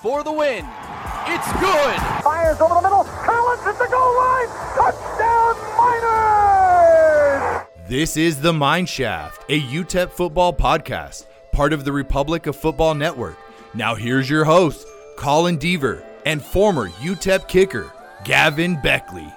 for the win. It's good. Fires over the middle. Collins at the goal line. Touchdown, Miners! This is The Mine Shaft, a UTEP football podcast, part of the Republic of Football Network. Now here's your host, Colin Deaver, and former UTEP kicker, Gavin Baechle.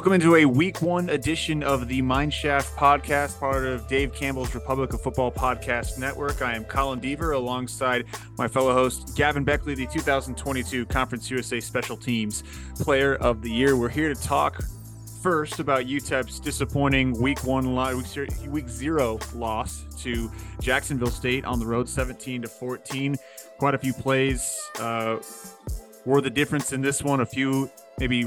Welcome into a week one edition of the Mineshaft podcast, part of Dave Campbell's Republic of Football Podcast Network. I am Colin Deaver alongside my fellow host, Gavin Baechle, the 2022 Conference USA Special Teams Player of the Year. We're here to talk first about UTEP's disappointing week one, week zero loss to Jacksonville State on the road, 17 to 14. Quite a few plays uh, were the difference in this one. A few maybe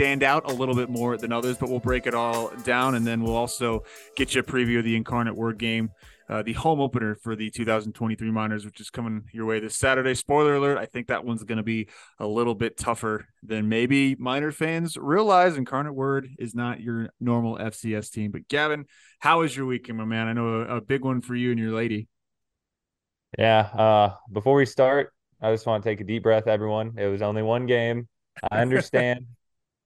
stand out a little bit more than others, but we'll break it all down and then we'll also get you a preview of the Incarnate Word game, uh, the home opener for the 2023 Miners, which is coming your way this Saturday. Spoiler alert, I think that one's going to be a little bit tougher than maybe Miner fans realize. Incarnate Word is not your normal FCS team. But Gavin, how was your weekend, my man? I know a, a big one for you and your lady. Yeah. Uh, before we start, I just want to take a deep breath, everyone. It was only one game. I understand.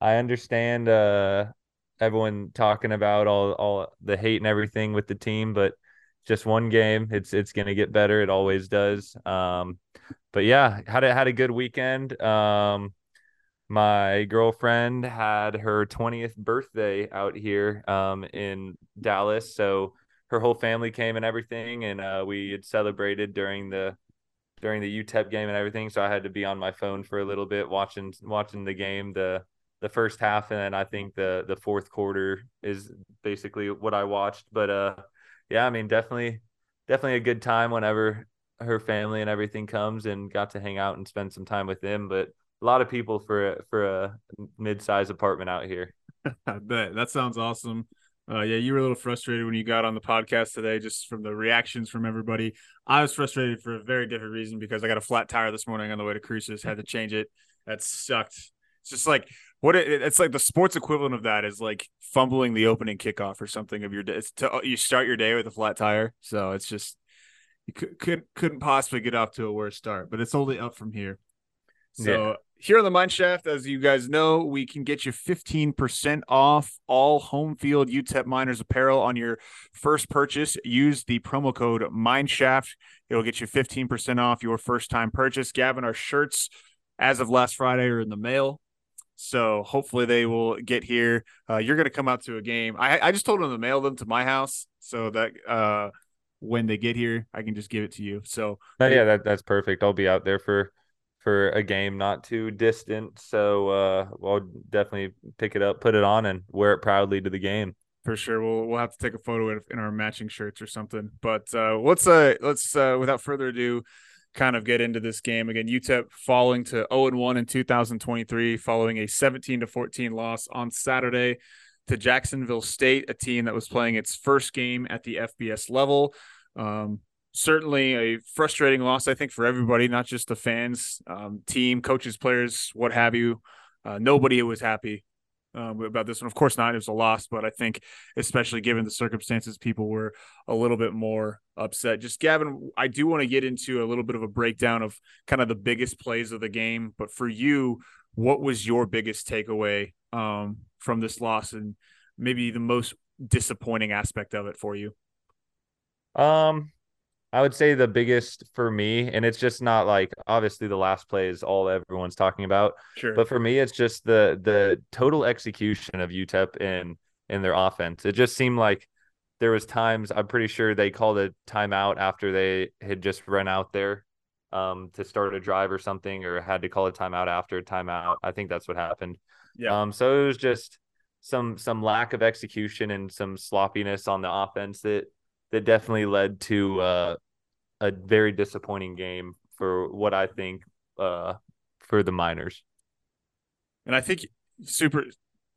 I understand uh, everyone talking about all all the hate and everything with the team, but just one game. It's it's gonna get better. It always does. Um, but yeah, had a had a good weekend. Um, my girlfriend had her 20th birthday out here um, in Dallas, so her whole family came and everything, and uh, we had celebrated during the during the UTEP game and everything. So I had to be on my phone for a little bit watching watching the game. The the first half, and then I think the the fourth quarter is basically what I watched. But uh, yeah, I mean, definitely, definitely a good time whenever her family and everything comes, and got to hang out and spend some time with them. But a lot of people for for a mid-sized apartment out here. I bet that sounds awesome. Uh, yeah, you were a little frustrated when you got on the podcast today, just from the reactions from everybody. I was frustrated for a very different reason because I got a flat tire this morning on the way to Cruces, had to change it. That sucked. It's just like what it, it's like the sports equivalent of that is like fumbling the opening kickoff or something of your day. It's to, you start your day with a flat tire, so it's just you could, could couldn't possibly get off to a worse start, but it's only up from here. So yeah. here on the Mine Shaft, as you guys know, we can get you 15% off all Homefield UTEP Miners apparel on your first purchase. Use the promo code Mineshaft. It'll get you 15% off your first time purchase. Gavin, our shirts as of last Friday are in the mail. So hopefully they will get here. Uh, you're going to come out to a game. I, I just told them to mail them to my house so that uh, when they get here, I can just give it to you. So oh, yeah, that, that's perfect. I'll be out there for for a game not too distant. So uh, I'll definitely pick it up, put it on, and wear it proudly to the game. For sure, we'll we'll have to take a photo in our matching shirts or something. But uh, let's uh let's uh, without further ado kind of get into this game again. UTEP falling to 0 and 1 in 2023, following a 17 to 14 loss on Saturday to Jacksonville State, a team that was playing its first game at the FBS level. Um, certainly a frustrating loss, I think, for everybody, not just the fans, um, team, coaches, players, what have you. Uh, nobody was happy um, about this one. Of course not. It was a loss, but I think, especially given the circumstances, people were a little bit more upset. Just Gavin, I do want to get into a little bit of a breakdown of kind of the biggest plays of the game. But for you, what was your biggest takeaway um, from this loss, and maybe the most disappointing aspect of it for you? Um, I would say the biggest for me, and it's just not like obviously the last play is all everyone's talking about. Sure. But for me, it's just the the total execution of UTEP in in their offense. It just seemed like there was times I'm pretty sure they called a timeout after they had just run out there um, to start a drive or something, or had to call a timeout after a timeout. I think that's what happened. Yeah. Um. So it was just some some lack of execution and some sloppiness on the offense that that definitely led to uh, a very disappointing game for what I think uh, for the Miners. And I think super.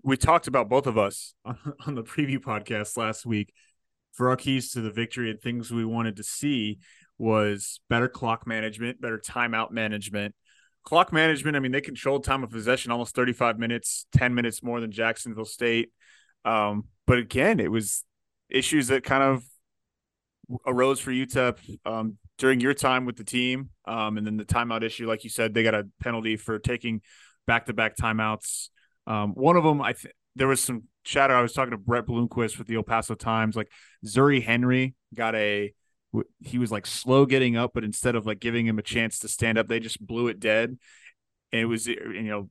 We talked about both of us on, on the preview podcast last week. For our keys to the victory and things we wanted to see was better clock management, better timeout management, clock management. I mean, they controlled time of possession almost 35 minutes, 10 minutes more than Jacksonville State. Um, but again, it was issues that kind of arose for UTEP um, during your time with the team. Um, and then the timeout issue, like you said, they got a penalty for taking back to back timeouts. Um, one of them, I there was some chatter. I was talking to Brett Bloomquist with the El Paso Times. Like Zuri Henry got a, he was like slow getting up, but instead of like giving him a chance to stand up, they just blew it dead. And it was, you know,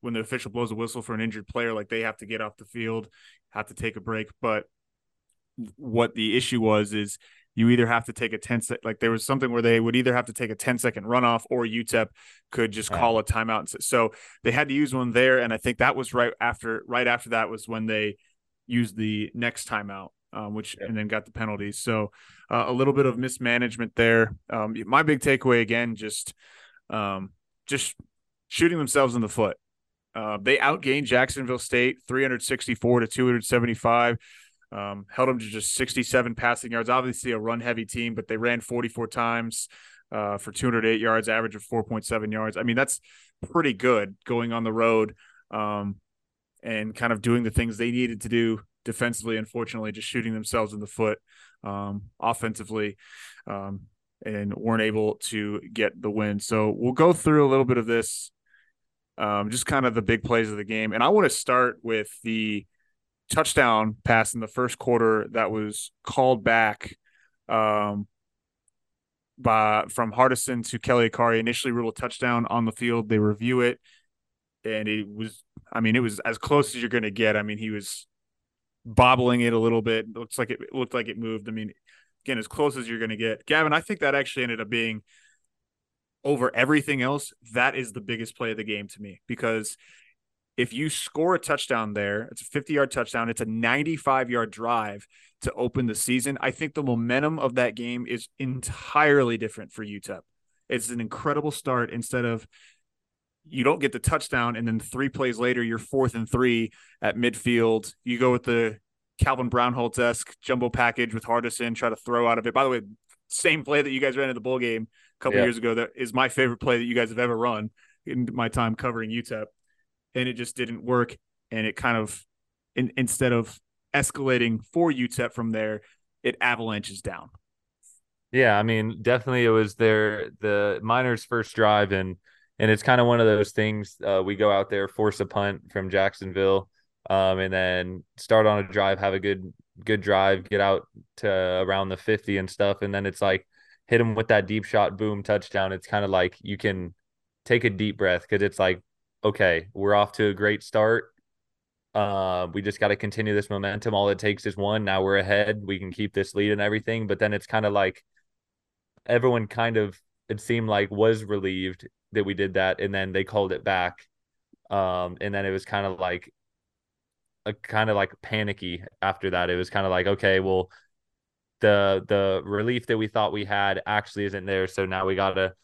when the official blows a whistle for an injured player, like they have to get off the field, have to take a break. But what the issue was is you either have to take a 10 sec like there was something where they would either have to take a 10 second runoff or UTEP could just call a timeout. and So they had to use one there. And I think that was right after, right after that was when they used the next timeout. Um, which and then got the penalties. So uh, a little bit of mismanagement there. Um, my big takeaway again, just um, just shooting themselves in the foot. Uh, they outgained Jacksonville State 364 to 275. Um, held them to just 67 passing yards. Obviously, a run heavy team, but they ran 44 times uh, for 208 yards, average of 4.7 yards. I mean, that's pretty good going on the road um, and kind of doing the things they needed to do defensively. Unfortunately, just shooting themselves in the foot um, offensively um, and weren't able to get the win. So we'll go through a little bit of this, um, just kind of the big plays of the game. And I want to start with the touchdown pass in the first quarter that was called back um, by from Hardison to Kelly Akharaiyi. Initially ruled a touchdown on the field. They review it, and it was. I mean, it was as close as you're going to get. I mean, he was bobbling it a little bit. It looks like it, it looked like it moved. I mean, again, as close as you're going to get. Gavin, I think that actually ended up being over everything else. That is the biggest play of the game to me because if you score a touchdown there, it's a 50 yard touchdown, it's a 95 yard drive to open the season. I think the momentum of that game is entirely different for UTEP. It's an incredible start instead of you don't get the touchdown and then three plays later you're fourth and three at midfield. You go with the Calvin Brownholtz esque jumbo package with Hardison, try to throw out of it. By the way, same play that you guys ran in the bowl game a couple yeah. years ago that is my favorite play that you guys have ever run in my time covering UTEP and it just didn't work. And it kind of, in, instead of escalating for UTEP from there, it avalanches down. Yeah, I mean, definitely it was their the Miners' first drive, and and it's kind of one of those things. Uh, we go out there, force a punt from Jacksonville, um, and then start on a drive, have a good good drive, get out to around the fifty and stuff, and then it's like hit them with that deep shot, boom, touchdown. It's kind of like you can take a deep breath because it's like okay, we're off to a great start. Uh, we just got to continue this momentum. All it takes is one. Now we're ahead. We can keep this lead and everything. But then it's kind of like everyone kind of it seemed like was relieved that we did that, and then they called it back. Um, and then it was kind of like a kind of like panicky after that. It was kind of like, okay, well, the the relief that we thought we had actually isn't there. So now we gotta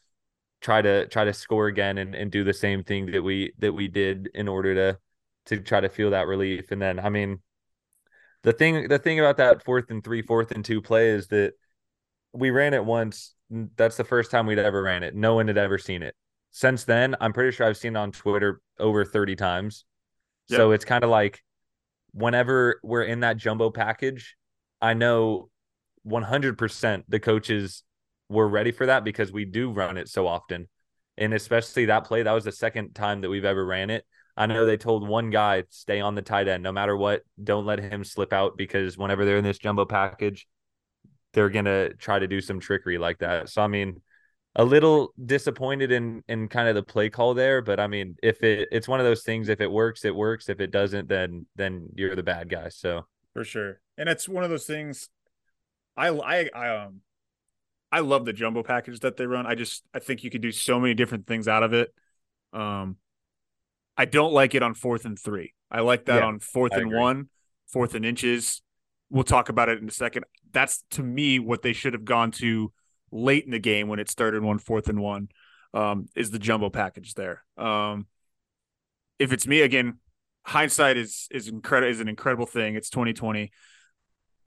try to try to score again and, and do the same thing that we that we did in order to to try to feel that relief. And then I mean the thing the thing about that fourth and three, fourth and two play is that we ran it once. That's the first time we'd ever ran it. No one had ever seen it. Since then, I'm pretty sure I've seen it on Twitter over 30 times. Yep. So it's kind of like whenever we're in that jumbo package, I know 100% the coaches we're ready for that because we do run it so often. And especially that play, that was the second time that we've ever ran it. I know they told one guy, stay on the tight end no matter what. Don't let him slip out because whenever they're in this jumbo package, they're going to try to do some trickery like that. So, I mean, a little disappointed in in kind of the play call there, but I mean, if it it's one of those things, if it works, it works. If it doesn't, then then you're the bad guy. So for sure, and it's one of those things. I I I um I love the jumbo package that they run. I just I think you could do so many different things out of it. Um, I don't like it on fourth and three. I like that yeah, on fourth I and agree. one, fourth and inches. We'll talk about it in a second. That's to me what they should have gone to late in the game when it started one fourth and one. Um, is the jumbo package there? Um, if it's me again, hindsight is is incredible is an incredible thing. It's 2020.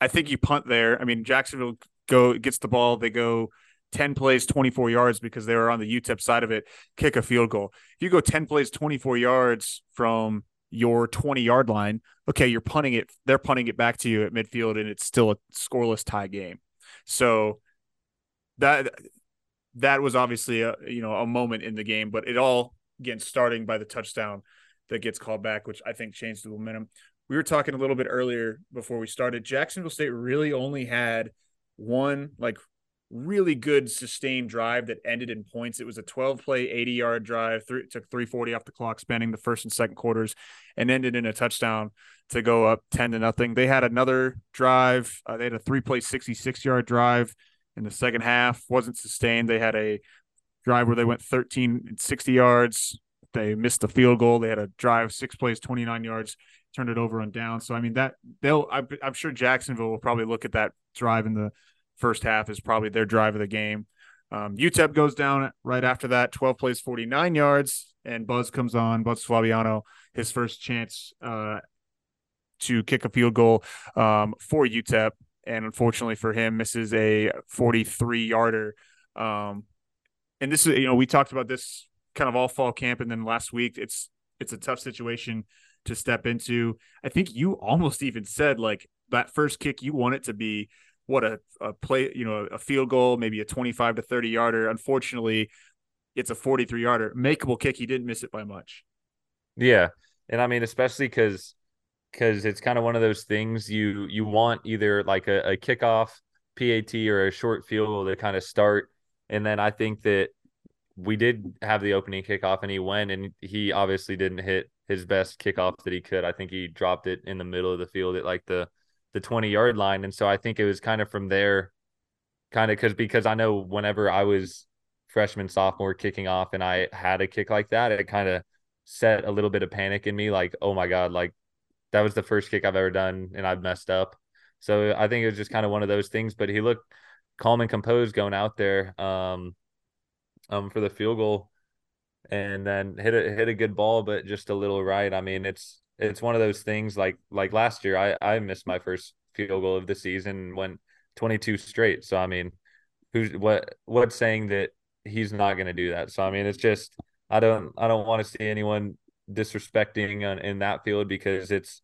I think you punt there. I mean, Jacksonville go gets the ball. They go 10 plays, 24 yards because they were on the UTEP side of it, kick a field goal. If you go 10 plays, 24 yards from your 20 yard line, okay, you're punting it, they're punting it back to you at midfield, and it's still a scoreless tie game. So that that was obviously a you know a moment in the game, but it all again starting by the touchdown that gets called back, which I think changed the momentum. We were talking a little bit earlier before we started. Jacksonville State really only had one like really good sustained drive that ended in points. It was a 12 play, 80 yard drive, three, took 340 off the clock, spanning the first and second quarters, and ended in a touchdown to go up 10 to nothing. They had another drive. Uh, they had a three play, 66 yard drive in the second half, wasn't sustained. They had a drive where they went 13 and 60 yards. They missed the field goal. They had a drive, six plays, 29 yards, turned it over on down. So, I mean, that they'll, I'm, I'm sure Jacksonville will probably look at that drive in the first half is probably their drive of the game. Um, UTEP goes down right after that, 12 plays, 49 yards, and Buzz comes on, Buzz Flaviano, his first chance uh, to kick a field goal um, for UTEP. And unfortunately for him, misses a 43 yarder. Um, and this is, you know, we talked about this kind of all fall camp. And then last week, it's, it's a tough situation to step into. I think you almost even said like that first kick, you want it to be what a, a play, you know, a field goal, maybe a 25 to 30 yarder. Unfortunately, it's a 43 yarder. Makeable kick. He didn't miss it by much. Yeah. And I mean, especially because because it's kind of one of those things you you want either like a, a kickoff PAT or a short field goal to kind of start. And then I think that we did have the opening kickoff and he went and he obviously didn't hit his best kickoff that he could. I think he dropped it in the middle of the field at like the the 20 yard line. And so I think it was kind of from there, kind of because because I know whenever I was freshman, sophomore kicking off and I had a kick like that, it kind of set a little bit of panic in me like, oh my God, like that was the first kick I've ever done and I've messed up. So I think it was just kind of one of those things. But he looked calm and composed going out there um, um, for the field goal and then hit a hit a good ball, but just a little right. I mean, it's it's one of those things like like last year I I missed my first field goal of the season went 22 straight. So I mean, who's what what's saying that he's not going to do that? So I mean, it's just I don't I don't want to see anyone disrespecting on, in that field because it's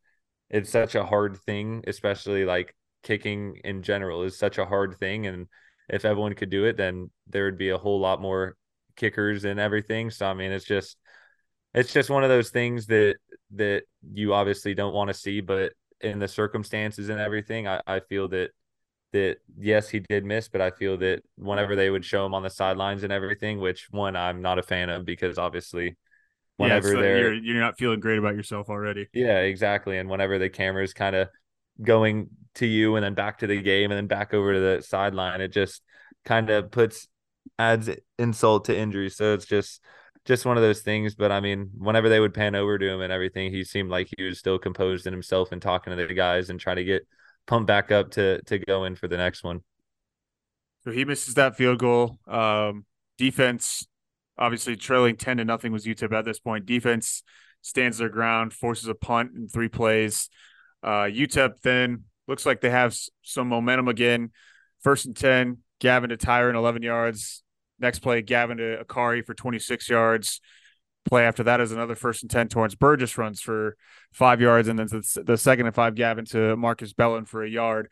it's such a hard thing, especially like kicking in general is such a hard thing and if everyone could do it then there would be a whole lot more kickers and everything. So I mean, it's just it's just one of those things that that you obviously don't want to see, but in the circumstances and everything, I, I feel that that yes, he did miss, but I feel that whenever they would show him on the sidelines and everything, which one I'm not a fan of because obviously whenever yeah, they're you're, you're not feeling great about yourself already. Yeah, exactly. And whenever the camera's kind of going to you and then back to the game and then back over to the sideline, it just kind of puts adds insult to injury. So it's just just one of those things. But I mean, whenever they would pan over to him and everything, he seemed like he was still composed in himself and talking to the guys and trying to get pumped back up to to go in for the next one. So he misses that field goal. Um, defense, obviously trailing ten to nothing was UTEP at this point. Defense stands their ground, forces a punt in three plays. Uh, UTEP then looks like they have some momentum again. First and ten, Gavin to Tyrin, eleven yards. Next play, Gavin to Akari for 26 yards. Play after that is another first and 10 Torrance Burgess runs for five yards. And then the second and five, Gavin to Marcus Bellin for a yard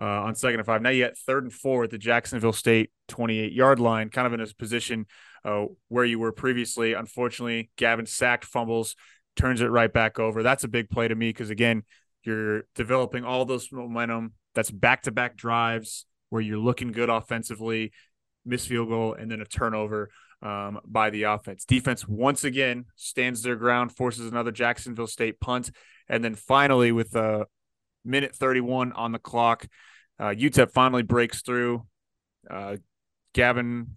uh, on second and five. Now you get third and four at the Jacksonville State 28 yard line, kind of in a position uh, where you were previously. Unfortunately, Gavin sacked, fumbles, turns it right back over. That's a big play to me because, again, you're developing all those momentum. That's back to back drives where you're looking good offensively missed field goal, and then a turnover um, by the offense. Defense once again stands their ground, forces another Jacksonville State punt, and then finally with a minute 31 on the clock, uh, UTEP finally breaks through. Uh, Gavin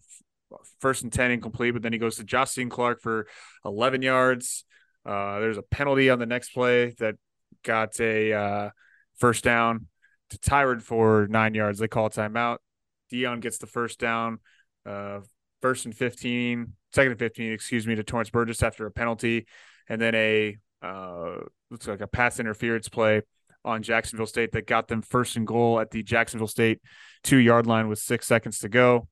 first and 10 incomplete, but then he goes to Justin Clark for 11 yards. Uh, there's a penalty on the next play that got a uh, first down to Tyrin for nine yards. They call timeout. Deion gets the first down, uh, first and 15, second and 15, excuse me, to Torrance Burgess after a penalty, and then a uh, looks like a pass interference play on Jacksonville State that got them first and goal at the Jacksonville State two yard line with six seconds to go.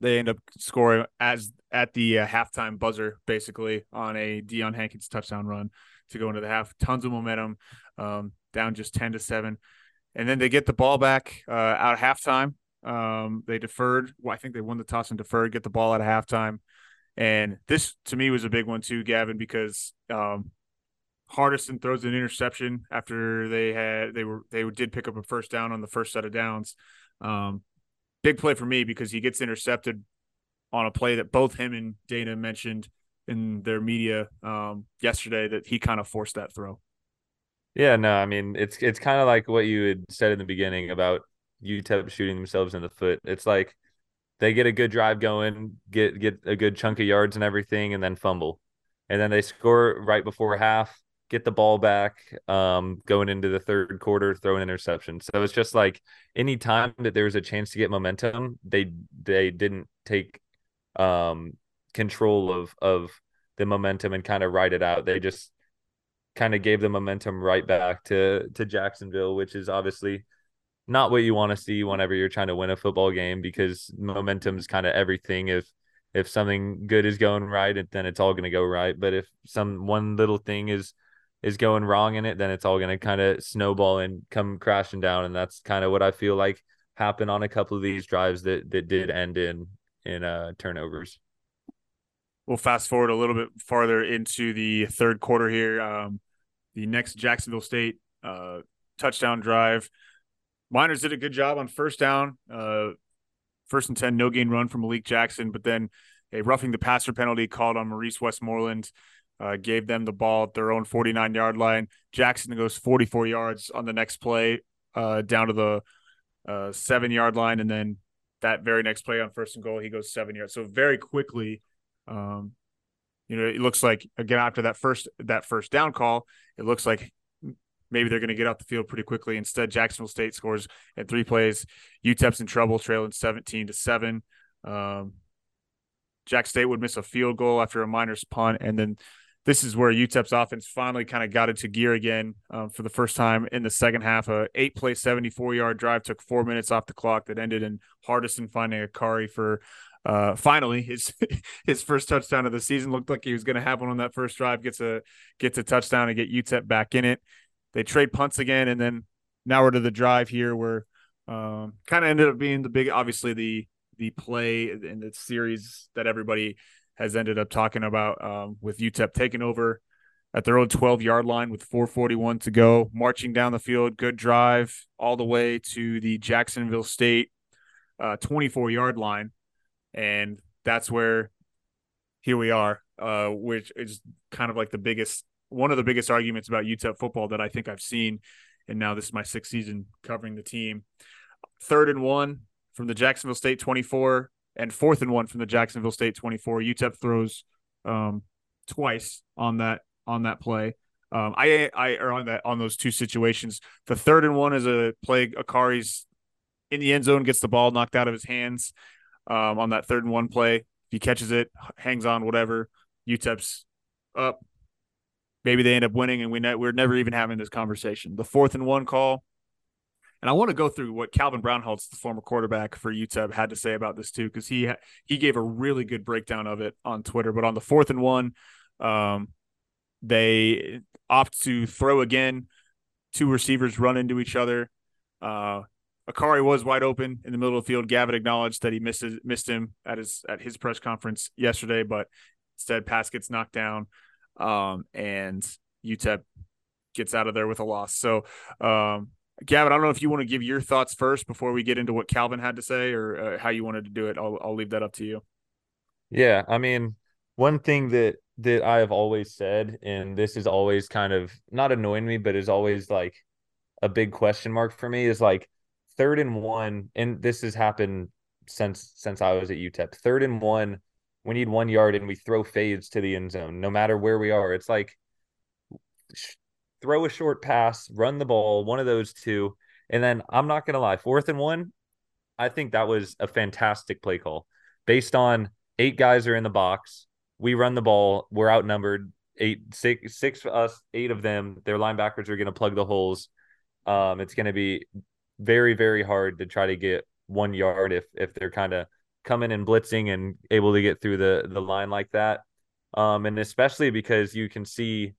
they end up scoring as at the uh, halftime buzzer, basically on a Deion Hankins touchdown run to go into the half. Tons of momentum, um, down just ten to seven, and then they get the ball back uh, out halftime. Um, they deferred. Well, I think they won the toss and deferred. Get the ball out of halftime, and this to me was a big one too, Gavin, because um, Hardison throws an interception after they had they were they did pick up a first down on the first set of downs. Um, big play for me because he gets intercepted on a play that both him and Dana mentioned in their media um, yesterday that he kind of forced that throw. Yeah, no, I mean it's it's kind of like what you had said in the beginning about UTEP shooting themselves in the foot. It's like they get a good drive going, get get a good chunk of yards and everything, and then fumble, and then they score right before half, get the ball back, um, going into the third quarter, throw an interception. So it's just like any time that there was a chance to get momentum, they they didn't take um control of of the momentum and kind of ride it out. They just kind of gave the momentum right back to to Jacksonville, which is obviously not what you want to see whenever you're trying to win a football game because momentum is kind of everything. If if something good is going right, then it's all going to go right. But if some one little thing is is going wrong in it, then it's all going to kind of snowball and come crashing down. And that's kind of what I feel like happened on a couple of these drives that that did end in in uh, turnovers. We'll fast forward a little bit farther into the third quarter here. Um, the next Jacksonville State uh, touchdown drive. Miners did a good job on first down, uh, first and 10, no gain run from Malik Jackson, but then a roughing the passer penalty called on Maurice Westmoreland uh, gave them the ball at their own 49 yard line. Jackson goes 44 yards on the next play uh, down to the uh, seven yard line. And then that very next play on first and goal, he goes seven yards. So very quickly, um, you know, it looks like again after that first that first down call, it looks like maybe they're going to get off the field pretty quickly. Instead, Jacksonville State scores in three plays. UTEP's in trouble, trailing 17 to seven. Um, Jack State would miss a field goal after a minor's punt, and then this is where UTEP's offense finally kind of got into gear again um, for the first time in the second half. A eight play, 74 yard drive took four minutes off the clock that ended in Hardison finding Akari for uh, finally his his first touchdown of the season. Looked like he was going to have one on that first drive. Gets a gets a touchdown and get UTEP back in it. They trade punts again, and then now we're to the drive here where um, kind of ended up being the big, obviously the the play in the series that everybody has ended up talking about um, with UTEP taking over at their own 12 yard line with 441 to go, marching down the field, good drive all the way to the Jacksonville State uh, 24 yard line. And that's where here we are, uh, which is kind of like the biggest, one of the biggest arguments about UTEP football that I think I've seen. And now this is my sixth season covering the team. Third and one from the Jacksonville State 24 and fourth and one from the Jacksonville State 24. UTEP throws um, twice on that on that play. Um, I I are on that on those two situations. The third and one is a play Akari's in the end zone, gets the ball knocked out of his hands um, on that third and one play. He catches it, hangs on, whatever. UTEP's up. Maybe they end up winning, and we ne- we're never even having this conversation. The fourth and one call, and I want to go through what Calvin Brownholtz, the former quarterback for UTEP, had to say about this too, because he he gave a really good breakdown of it on Twitter. But on the fourth and one, um, they opt to throw again. Two receivers run into each other. Uh, Akari was wide open in the middle of the field. Gavin acknowledged that he missed missed him at his at his press conference yesterday, but instead pass gets knocked down, um, and UTEP gets out of there with a loss. So um, Gavin, I don't know if you want to give your thoughts first before we get into what Calvin had to say or uh, how you wanted to do it. I'll, I'll leave that up to you. Yeah. I mean, one thing that, that I have always said, and this is always kind of not annoying me, but is always like a big question mark for me is like third and one. And this has happened since, since I was at UTEP third and one, we need one yard and we throw fades to the end zone, no matter where we are. It's like, throw a short pass, run the ball, one of those two. And then I'm not to lie, fourth and one, I think that was a fantastic play call based on eight guys are in the box. We run the ball. We're outnumbered eight, six, six us, eight of them. Their linebackers are to plug the holes. Um, it's to be very, very hard to try to get one yard if if they're kind of coming and blitzing and able to get through the the line like that. Um, and especially because you can see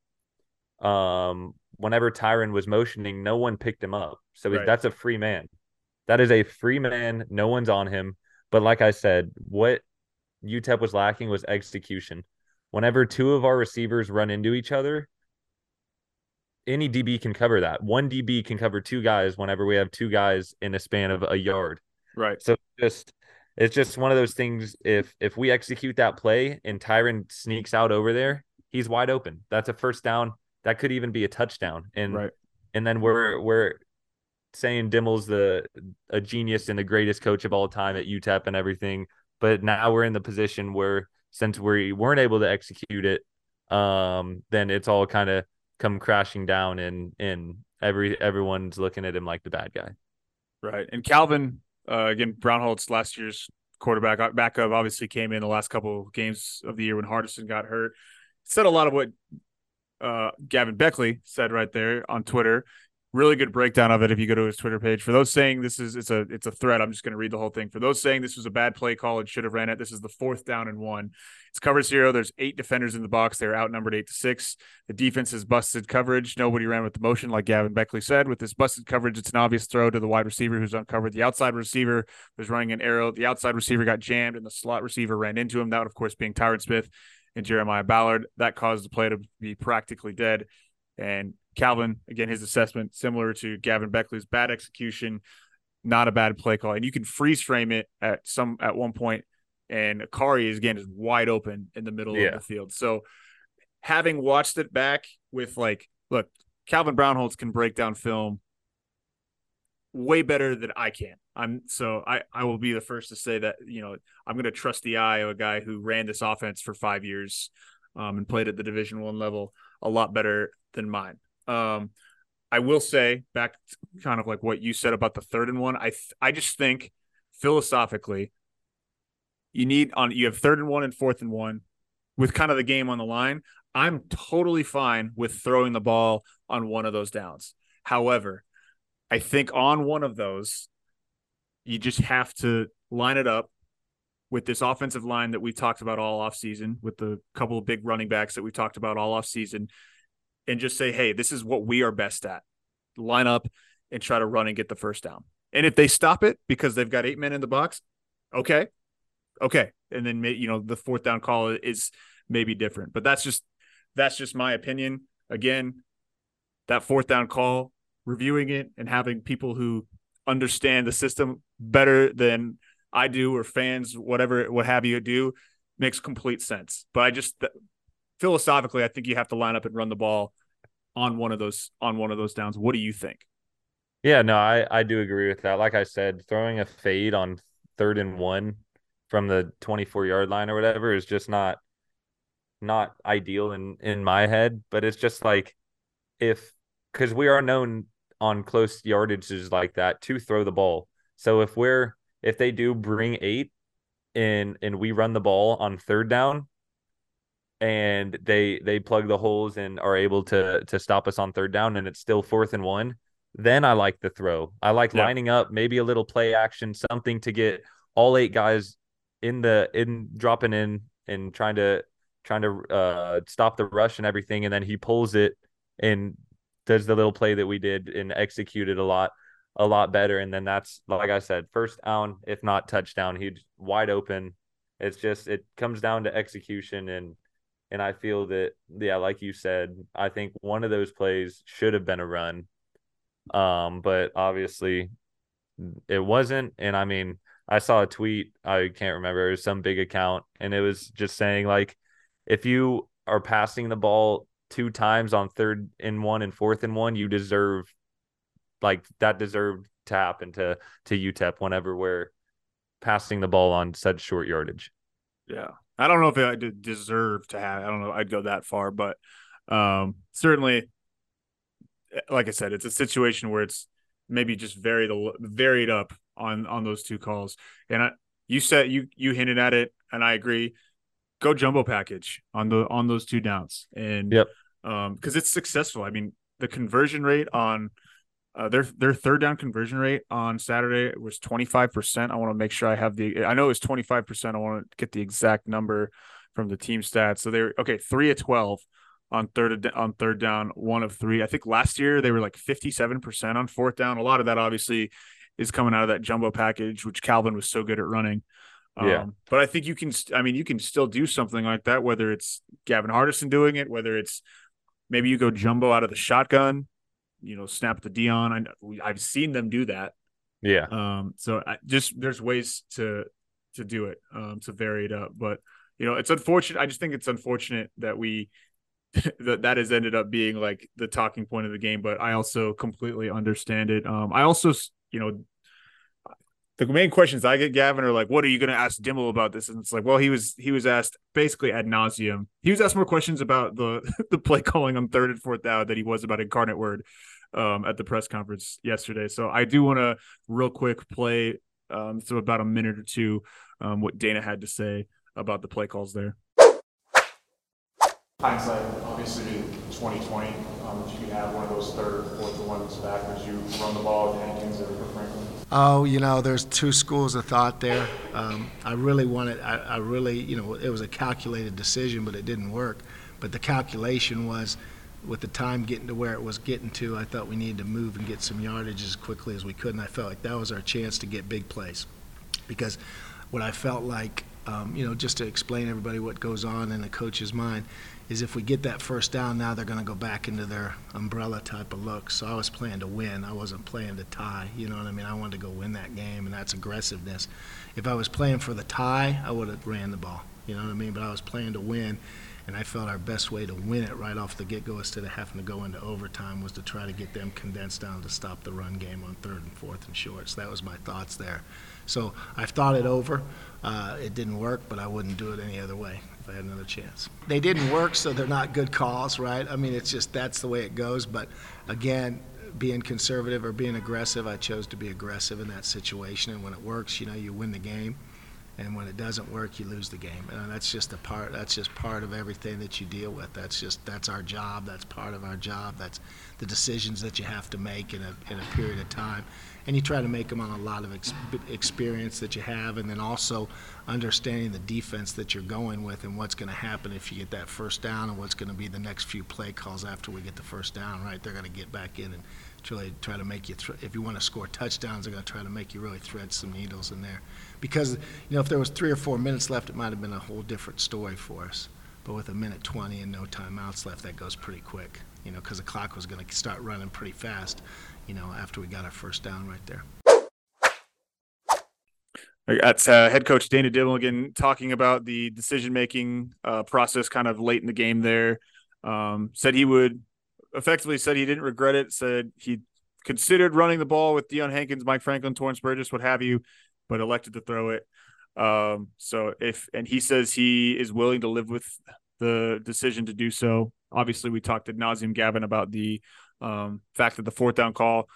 um whenever Tyrin was motioning, no one picked him up. So right. that's a free man. That is a free man. No one's on him. But like I said, what UTEP was lacking was execution. Whenever two of our receivers run into each other, any DB can cover that. One DB can cover two guys whenever we have two guys in a span of a yard. Right. So just it's just one of those things. If if we execute that play and Tyrin sneaks out over there, he's wide open. That's a first down. That could even be a touchdown. And right. and then we're we're saying Dimel's the a genius and the greatest coach of all time at UTEP and everything. But now we're in the position where since we weren't able to execute it, um, then it's all kind of come crashing down and and every everyone's looking at him like the bad guy. Right. And Calvin, uh, again, Brownholtz last year's quarterback uh, backup obviously came in the last couple games of the year when Hardison got hurt. Said a lot of what uh, Gavin Baechle said right there on Twitter really good breakdown of it if you go to his Twitter page. For those saying this is it's a it's a threat, I'm just going to read the whole thing. For those saying this was a bad play call and should have ran it, this is the fourth down and one. It's cover zero. There's eight defenders in the box. They're outnumbered eight to six. The defense has busted coverage. Nobody ran with the motion, like Gavin Baechle said. With this busted coverage, it's an obvious throw to the wide receiver who's uncovered. The outside receiver was running an arrow. The outside receiver got jammed, and the slot receiver ran into him. That would, of course, being Tyrin Smith and Jeremiah Ballard. That caused the play to be practically dead. And Calvin, again, his assessment similar to Gavin Baechle's bad execution, not a bad play call. And you can freeze frame it at some at one point, and Akari is again is wide open in the middle yeah. of the field. So having watched it back with like, look, Calvin Brownholtz can break down film way better than I can. I'm so I I will be the first to say that you know I'm going to trust the eye of a guy who ran this offense for five years um, and played at the Division One level a lot better than mine. Um, I will say back kind of like what you said about the third and one. I th- I just think philosophically, you need on you have third and one and fourth and one with kind of the game on the line. I'm totally fine with throwing the ball on one of those downs. However, I think on one of those, you just have to line it up with this offensive line that we talked about all off season, with the couple of big running backs that we talked about all off season, and just say, hey, this is what we are best at. Line up and try to run and get the first down. And if they stop it because they've got eight men in the box, okay, okay. And then you know the fourth down call is maybe different, but that's just that's just my opinion. Again, that fourth down call, reviewing it and having people who understand the system better than I do or fans, whatever, what have you do, makes complete sense. But I just philosophically, I think you have to line up and run the ball on one of those on one of those downs. What do you think? Yeah, no, I I do agree with that. Like I said, throwing a fade on third and one from the 24 yard line or whatever is just not not ideal in in my head, but it's just like if cuz we are known on close yardages like that to throw the ball. So if we're if they do bring 8 and and we run the ball on third down, and they they plug the holes and are able to to stop us on third down and it's still fourth and one then i like the throw. I like yeah. lining up maybe a little play action something to get all eight guys in the in dropping in and trying to trying to uh stop the rush and everything. And then he pulls it and does the little play that we did and executed a lot a lot better and then that's like i said first down if not touchdown he's wide open it's just it comes down to execution and and I feel that, yeah, like you said, I think one of those plays should have been a run. Um, but obviously it wasn't. And I mean, I saw a tweet, I can't remember, it was some big account, and it was just saying, like, if you are passing the ball two times on third and one and fourth and one, you deserve like that deserved to happen to to UTEP whenever we're passing the ball on such short yardage. Yeah. I don't know if I deserve to have. I don't know. I'd go that far, but um, certainly, like I said, it's a situation where it's maybe just varied varied up on on those two calls. And I, you said you you hinted at it, and I agree. Go jumbo package on the on those two downs, and yep, um, because it's successful. I mean, the conversion rate on Uh, their their third down conversion rate on Saturday was 25%. I want to make sure I have the I know it was 25%. I want to get the exact number from the team stats. So they're okay, 3 of 12 on third on third down, one of 3. I think last year they were like 57% on fourth down. A lot of that obviously is coming out of that jumbo package which Calvin was so good at running. Yeah. Um, but I think you can I mean you can still do something like that whether it's Gavin Hardison doing it, whether it's maybe you go jumbo out of the shotgun you know, snap the Deion. I I've seen them do that. Yeah. Um. So I just there's ways to to do it. Um. To vary it up, but you know, it's unfortunate. I just think it's unfortunate that we that that has ended up being like the talking point of the game. But I also completely understand it. Um. I also you know. The main questions I get, Gavin, are like, "What are you going to ask Dimel about this?" And it's like, well, he was he was asked basically ad nauseum. He was asked more questions about the the play calling on third and fourth down than he was about incarnate word um, at the press conference yesterday. So I do want to real quick play um, so about a minute or two um, what Dana had to say about the play calls there. Hindsight, obviously, 2020, um, you have one of those third, fourth and ones back as you run the ball with Hankins or Franklin. Oh, you know, there's two schools of thought there. Um, I really wanted, I, I really, you know, it was a calculated decision, but it didn't work. But the calculation was with the time getting to where it was getting to, I thought we needed to move and get some yardage as quickly as we could, and I felt like that was our chance to get big plays. Because what I felt like, um, you know, just to explain everybody what goes on in a coach's mind, is if we get that first down, now they're going to go back into their umbrella type of look. So I was playing to win. I wasn't playing to tie. You know what I mean? I wanted to go win that game, and that's aggressiveness. If I was playing for the tie, I would have ran the ball. You know what I mean? But I was playing to win, and I felt our best way to win it right off the get-go instead of having to go into overtime was to try to get them condensed down to stop the run game on third and fourth and short. So that was my thoughts there. So I've thought it over. Uh, it didn't work, but I wouldn't do it any other way if I had another chance. They didn't work, so they're not good calls, right? I mean, it's just that's the way it goes. But again, being conservative or being aggressive, I chose to be aggressive in that situation. And when it works, you know, you win the game and when it doesn't work, you lose the game. And that's just a part. That's just part of everything that you deal with. That's just that's our job. That's part of our job. That's the decisions that you have to make in a in a period of time, and you try to make them on a lot of ex- experience that you have, and then also understanding the defense that you're going with and what's going to happen if you get that first down and what's going to be the next few play calls after we get the first down. Right, they're going to get back in and try, try to make you. Th- if you want to score touchdowns, they're going to try to make you really thread some needles in there because you know if there was three or four minutes left, it might have been a whole different story for us. But with a minute 20 and no timeouts left, that goes pretty quick. You know, because the clock was going to start running pretty fast. You know, after we got our first down right there. That's uh, head coach Dana Dimel talking about the decision making uh, process kind of late in the game there. Um, said he would effectively said he didn't regret it. Said he considered running the ball with Deion Hankins, Mike Franklin, Torrance Burgess, what have you but elected to throw it. Um, so if and he says he is willing to live with the decision to do so. Obviously, we talked to nauseum Gavin about the um, fact that the fourth down call,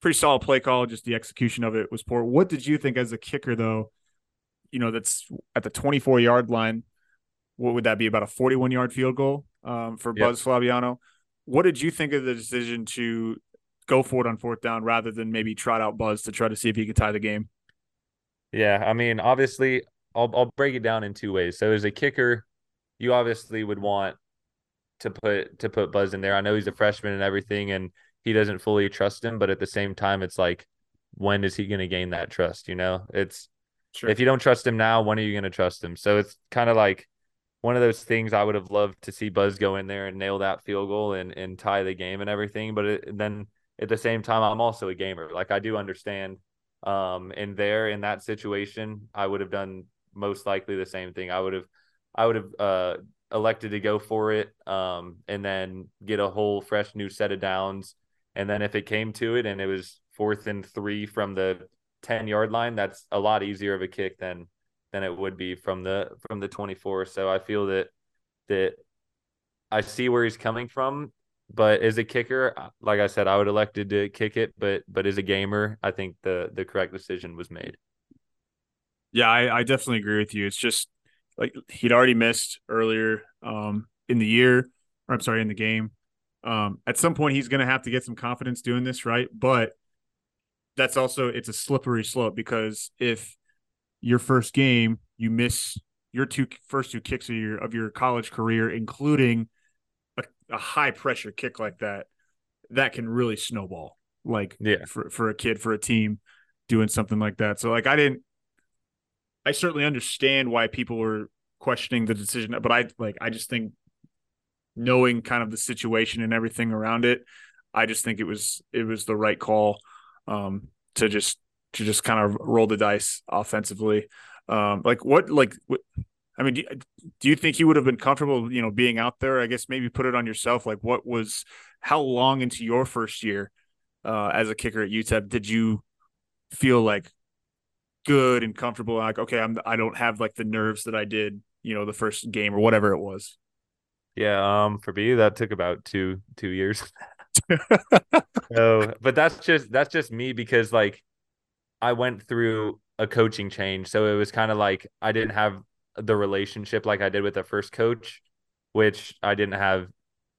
pretty solid play call, just the execution of it was poor. What did you think as a kicker, though? You know, that's at the 24 yard line. What would that be? About a 41 yard field goal um, for yep. Buzz Flaviano. What did you think of the decision to go for it on fourth down rather than maybe trot out Buzz to try to see if he could tie the game? Yeah, I mean, obviously, I'll I'll break it down in two ways. So as a kicker, you obviously would want to put to put Buzz in there. I know he's a freshman and everything, and he doesn't fully trust him, but at the same time, it's like, when is he going to gain that trust? You know, it's sure. if you don't trust him now, when are you going to trust him? So it's kind of like one of those things I would have loved to see Buzz go in there and nail that field goal and and tie the game and everything. But it, then at the same time, I'm also a gamer. Like I do understand um, and there in that situation, I would have done most likely the same thing. I would have, I would have uh, elected to go for it, um, and then get a whole fresh new set of downs. And then if it came to it and it was fourth and three from the ten yard line, that's a lot easier of a kick than than it would be from the from the twenty four. So I feel that that I see where he's coming from, but as a kicker, like I said, I would elected to kick it. But but as a gamer, I think the the correct decision was made. Yeah, I, I definitely agree with you. It's just like he'd already missed earlier um, in the year, or I'm sorry, in the game. Um, at some point, he's going to have to get some confidence doing this, right? But that's also it's a slippery slope because if your first game you miss your two first two kicks of your of your college career, including a, high pressure kick like that, that can really snowball. Like Yeah. for for a kid for a team doing something like that. So like I didn't. I certainly understand why people were questioning the decision, but I like I just think knowing kind of the situation and everything around it, I just think it was it was the right call um, to just to just kind of roll the dice offensively. Um, like what like what, I mean, do, do you think he would have been comfortable, you know, being out there? I guess maybe put it on yourself. Like, what was how long into your first year uh, as a kicker at UTEP did you feel like good and comfortable? Like, okay, I'm I don't have like the nerves that I did, you know, the first game or whatever it was. Yeah, um, for me that took about two two years. so, but that's just that's just me because like I went through a coaching change, so it was kind of like I didn't have the relationship like I did with the first coach, which I didn't have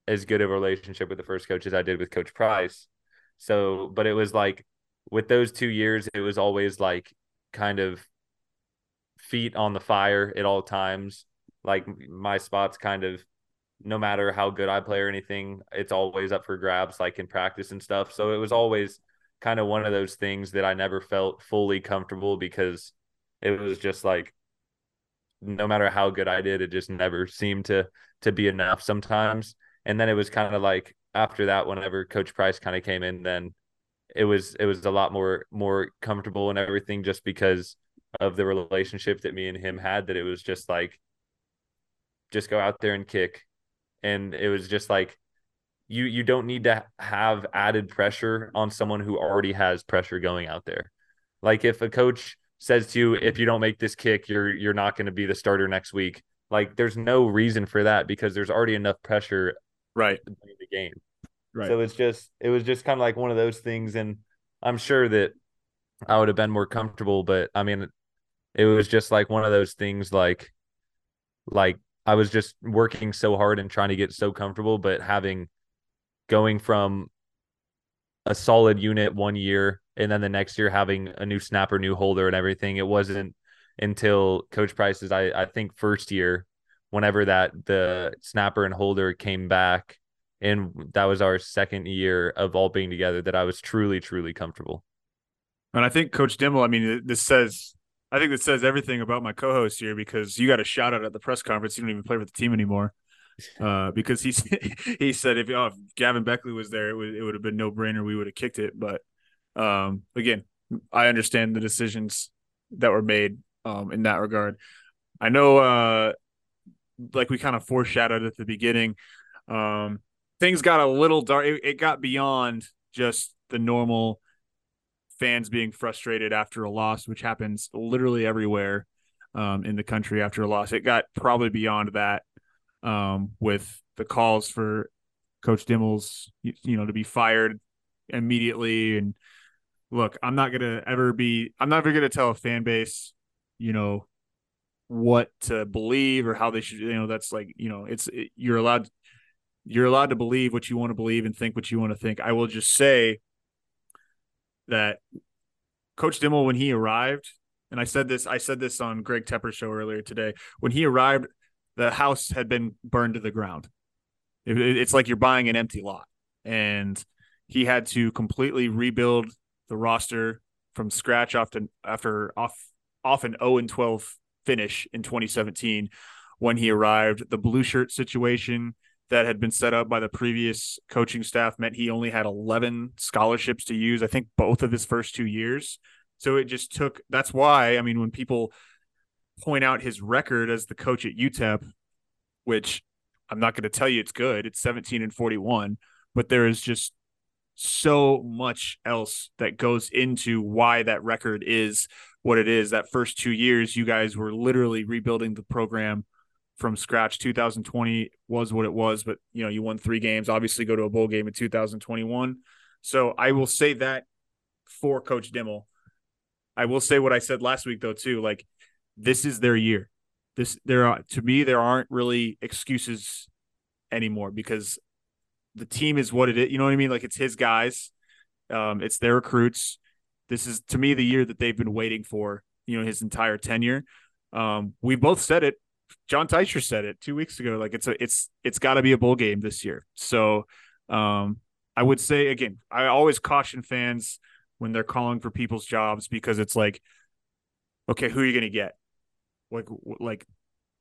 as good of a relationship with the first coach as I did with Coach Price. So, but it was like with those two years, it was always like kind of feet on the fire at all times. Like my spot's kind of no matter how good I play or anything, it's always up for grabs, like in practice and stuff. So it was always kind of one of those things that I never felt fully comfortable because it was just like no matter how good I did, it just never seemed to to be enough sometimes. And then it was kind of like after that, whenever Coach Price kind of came in, then it was it was a lot more more comfortable and everything just because of the relationship that me and him had that it was just like just go out there and kick and it was just like you you don't need to have added pressure on someone who already has pressure going out there. Like if a coach says to you, if you don't make this kick, you're you're not going to be the starter next week. Like there's no reason for that because there's already enough pressure Right. in the game. Right. So it's just it was just kind of like one of those things, and I'm sure that I would have been more comfortable, but I mean, it was just like one of those things, like like I was just working so hard and trying to get so comfortable, but having going from a solid unit one year and then the next year having a new snapper, new holder, and everything. It wasn't until Coach Price's I I think first year, whenever that the snapper and holder came back, and that was our second year of all being together that I was truly truly comfortable. And I think Coach Dimel, I mean, this says, I think this says everything about my co-host here because you got a shout out at the press conference. You don't even play with the team anymore. Uh, because he he said if, oh, if Gavin Baechle was there, it would it would have been no brainer. We would have kicked it. But um, again, I understand the decisions that were made um, in that regard. I know, uh, like we kind of foreshadowed at the beginning, um, things got a little dark. It, it got beyond just the normal fans being frustrated after a loss, which happens literally everywhere um, in the country after a loss. It got probably beyond that um, with the calls for Coach Dimel's, you, know, to be fired immediately. And look, I'm not gonna ever be. I'm never gonna tell a fan base, you know, what to believe or how they should. You know, that's like, you know, it's it, you're allowed. You're allowed to believe what you want to believe and think what you want to think. I will just say that Coach Dimel, when he arrived, and I said this, I said this on Greg Tepper's show earlier today. When he arrived, the house had been burned to the ground. It, it, it's like you're buying an empty lot, and he had to completely rebuild the roster from scratch after after off off an 0 and 12 finish in 2017 when he arrived. The blue shirt situation that had been set up by the previous coaching staff meant he only had 11 scholarships to use. I think both of his first two years. So it just took. That's why I mean when people point out his record as the coach at UTEP, which I'm not going to tell you it's good. It's 17 and 41, but there is just so much else that goes into why that record is what it is. That first two years, you guys were literally rebuilding the program from scratch. 2020 was what it was, but you know, you won three games, obviously go to a bowl game in 2021. So I will say that for Coach Dimel. I will say what I said last week though, too. Like this is their year. This there are to me, there aren't really excuses anymore because the team is what it is. You know what I mean? Like it's his guys, um, it's their recruits. This is to me the year that they've been waiting for. You know, his entire tenure. Um, we both said it. John Teicher said it two weeks ago. Like it's a it's it's got to be a bowl game this year. So um, I would say again, I always caution fans when they're calling for people's jobs because it's like, okay, who are you going to get? Like like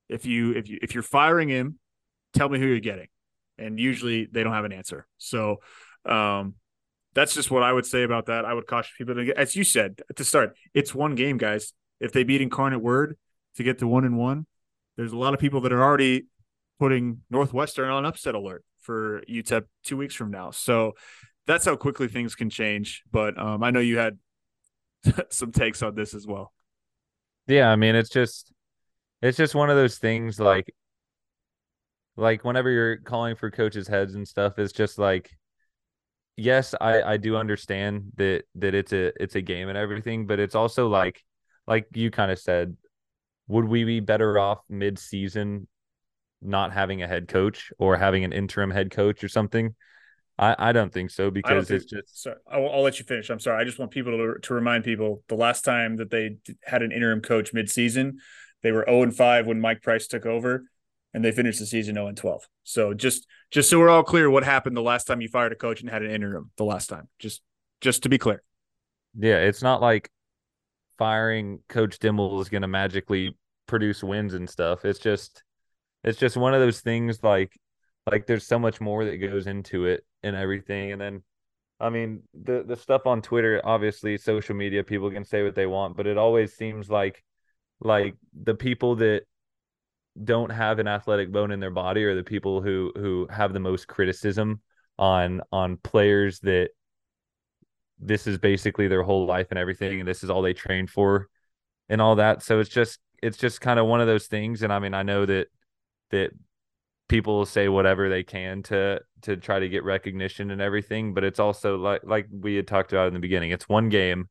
if you if you if you're firing him, tell me who you're getting. And usually they don't have an answer. So um, that's just what I would say about that. I would caution people to get, as you said to start. It's one game, guys. If they beat Incarnate Word to get to one and one, there's a lot of people that are already putting Northwestern on upset alert for UTEP two weeks from now. So that's how quickly things can change. But um, I know you had some takes on this as well. Yeah, I mean, it's just it's just one of those things like like whenever you're calling for coaches heads and stuff it's just like yes i i do understand that that it's a it's a game and everything but it's also like like you kind of said would we be better off mid-season not having a head coach or having an interim head coach or something? I i don't think so because think, it's just sorry I'll, I'll, let you finish. I'm sorry. I just want people to, to remind people the last time that they had an interim coach mid-season they were 0 and 5 when mike price took over and they finished the season 0 and 12. So just just so we're all clear, what happened the last time you fired a coach and had an interim? The last time, just just to be clear. Yeah, it's not like firing Coach Dimel is going to magically produce wins and stuff. It's just it's just one of those things like like there's so much more that goes into it and everything and then I mean the the stuff on Twitter obviously social media people can say what they want but it always seems like like the people that don't have an athletic bone in their body are the people who who have the most criticism on on players that this is basically their whole life and everything and this is all they train for and all that. So it's just it's just kind of one of those things and i mean i know that that people say whatever they can to to try to get recognition and everything but it's also like like we had talked about in the beginning it's one game